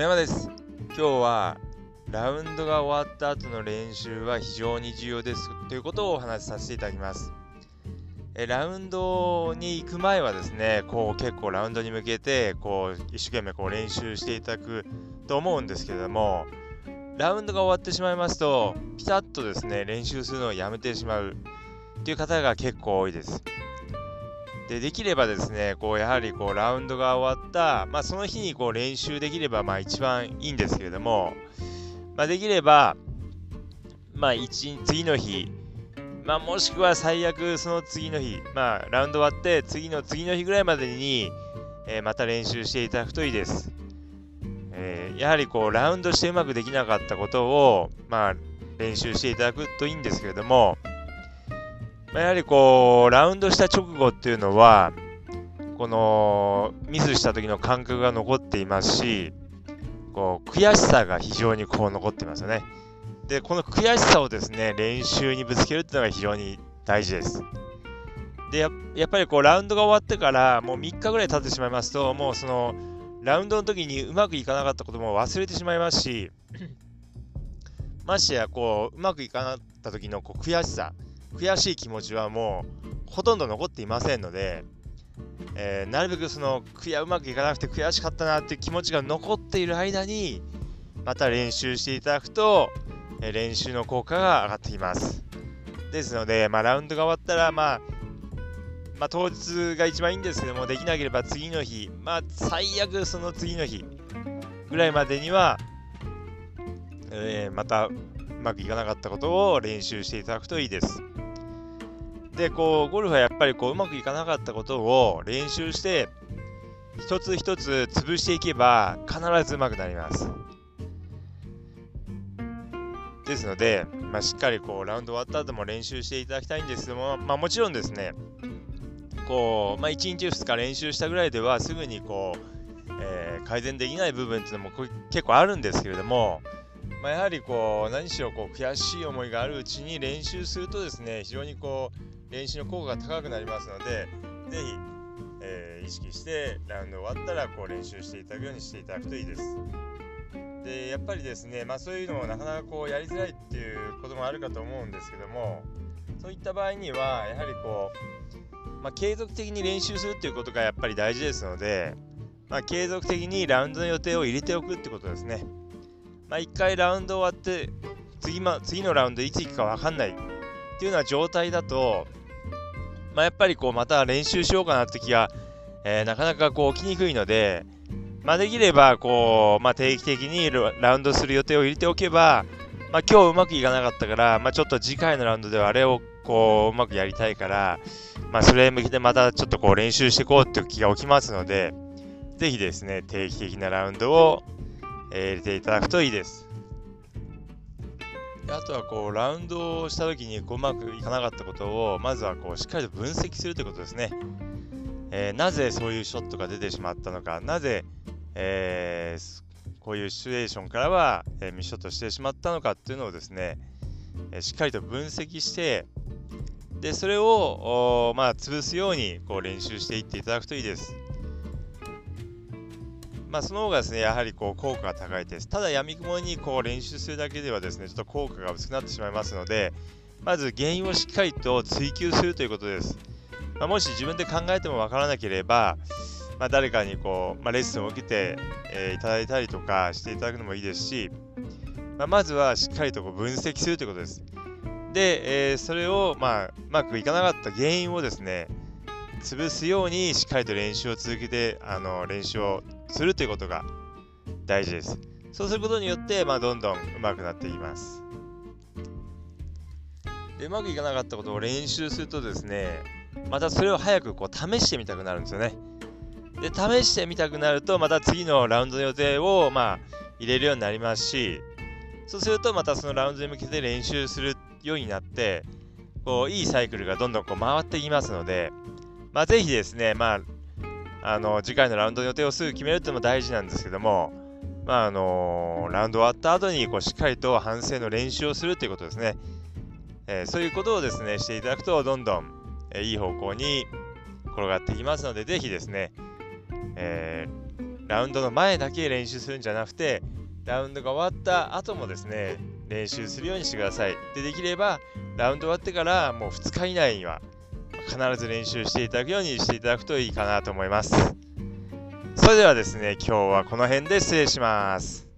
野山です。今日はラウンドが終わった後の練習は非常に重要です。ということをお話しさせていただきます。えラウンドに行く前はですねこう結構ラウンドに向けてこう一生懸命こう練習していただくと思うんですけれどもラウンドが終わってしまいますとピタッとですね練習するのをやめてしまうっていう方が結構多いです。でできればですね、こうやはりこうラウンドが終わった、まあ、その日にこう練習できればまあ一番いいんですけれども、まあ、できれば、まあ、次の日、まあ、もしくは最悪その次の日、まあ、ラウンド終わって次の次の日ぐらいまでに、えー、また練習していただくといいです。えー、やはりこうラウンドしてうまくできなかったことを、まあ、練習していただくといいんですけれども、やはりこう、ラウンドした直後っていうのは、このミスした時の感覚が残っていますし、こう悔しさが非常にこう残っていますよね。で、この悔しさをですね、練習にぶつけるっていうのが非常に大事です。でや、やっぱりこうラウンドが終わってからもう3日ぐらい経ってしまいますと、もうそのラウンドの時にうまくいかなかったことも忘れてしまいますし、ましてやこううまくいかなかった時のこう悔しさ、悔しい気持ちはもうほとんど残っていませんので、えー、なるべくその悔やうまくいかなくて悔しかったなっていう気持ちが残っている間にまた練習していただくと、えー、練習の効果が上がってきますですので、まあ、ラウンドが終わったら、まあ、まあ、当日が一番いいんですけどもできなければ次の日まあ最悪その次の日ぐらいまでには、えー、またうまくいかなかったことを練習していただくといいです。で、こう、ゴルフはやっぱりこう、うまくいかなかったことを練習して、一つ一つ潰していけば、必ずうまくなります。ですので、まあ、しっかりこう、ラウンド終わった後も練習していただきたいんですけども、まあ、もちろんですね、こう、まあ、1日2日練習したぐらいでは、すぐにこう、えー、改善できない部分っていうのも結構あるんですけれども、まあ、やはりこう何しろこう悔しい思いがあるうちに練習するとですね非常にこう練習の効果が高くなりますので、ぜひ、えー、意識してラウンド終わったらこう練習していただくようにしていただくといいです。で、やっぱりですね、まあそういうのもなかなかこうやりづらいっていうこともあるかと思うんですけども、そういった場合には、やはりこう、まあ、継続的に練習するっていうことがやっぱり大事ですので、まあ、継続的にラウンドの予定を入れておくってことですね。まあ、1回ラウンド終わって次,、ま、次のラウンドいつ行くか分かんないっていうような状態だと、まあ、やっぱりこうまた練習しようかなって気が、えー、なかなかこう起きにくいので、まあ、できればこう、まあ、定期的にラウンドする予定を入れておけば、まあ、今日うまくいかなかったから、まあ、ちょっと次回のラウンドではあれをこううまくやりたいから、まあ、それへ向けてまたちょっとこう練習していこうっていう気が起きますので、ぜひですね、定期的なラウンドを、え、入れていただくといいです。あとはこうラウンドをした時にうまくいかなかったことをまずはこうしっかりと分析するということですね。えー、なぜそういうショットが出てしまったのか、なぜ、えー、こういうシチュエーションからは、え、ミスショットしてしまったのかっていうのをですね、えしっかりと分析して、でそれをまあ潰すようにこう練習していっていただくといいです。まあ、その方がですね、やはりこう効果が高いです。ただ、やみくもにこう練習するだけではですね、ちょっと効果が薄くなってしまいますので、まず原因をしっかりと追求するということです。まあ、もし自分で考えてもわからなければ、まあ、誰かにこう、まあ、レッスンを受けて、えー、いただいたりとかしていただくのもいいですし、ま、まずはしっかりとこう分析するということです。で、えー、それを、まあ、うまくいかなかった原因をですね、潰すようにしっかりと練習を続けて、あの練習をするということが大事です。そうすることによって、まあ、どんどん上手くなっていきます。でうまくいかなかったことを練習するとですね、またそれを早くこう試してみたくなるんですよね。で、試してみたくなると、また次のラウンドの予定を、まあ、入れるようになりますし、そうするとまたそのラウンドに向けて練習するようになって、こういいサイクルがどんどんこう回っていきますので、まあ、ぜひですね、まあ、あの次回のラウンドの予定をすぐ決めるっていうのも大事なんですけども、まああのラウンド終わった後にこにしっかりと反省の練習をするということですね、えー、そういうことをですねしていただくとどんどん、えー、いい方向に転がっていきますのでぜひですね、えー、ラウンドの前だけ練習するんじゃなくてラウンドが終わった後もですね練習するようにしてください。でできればラウンド終わってからもう2日以内には必ず練習していただくようにしていただくといいかなと思います。それではですね今日はこの辺で失礼します。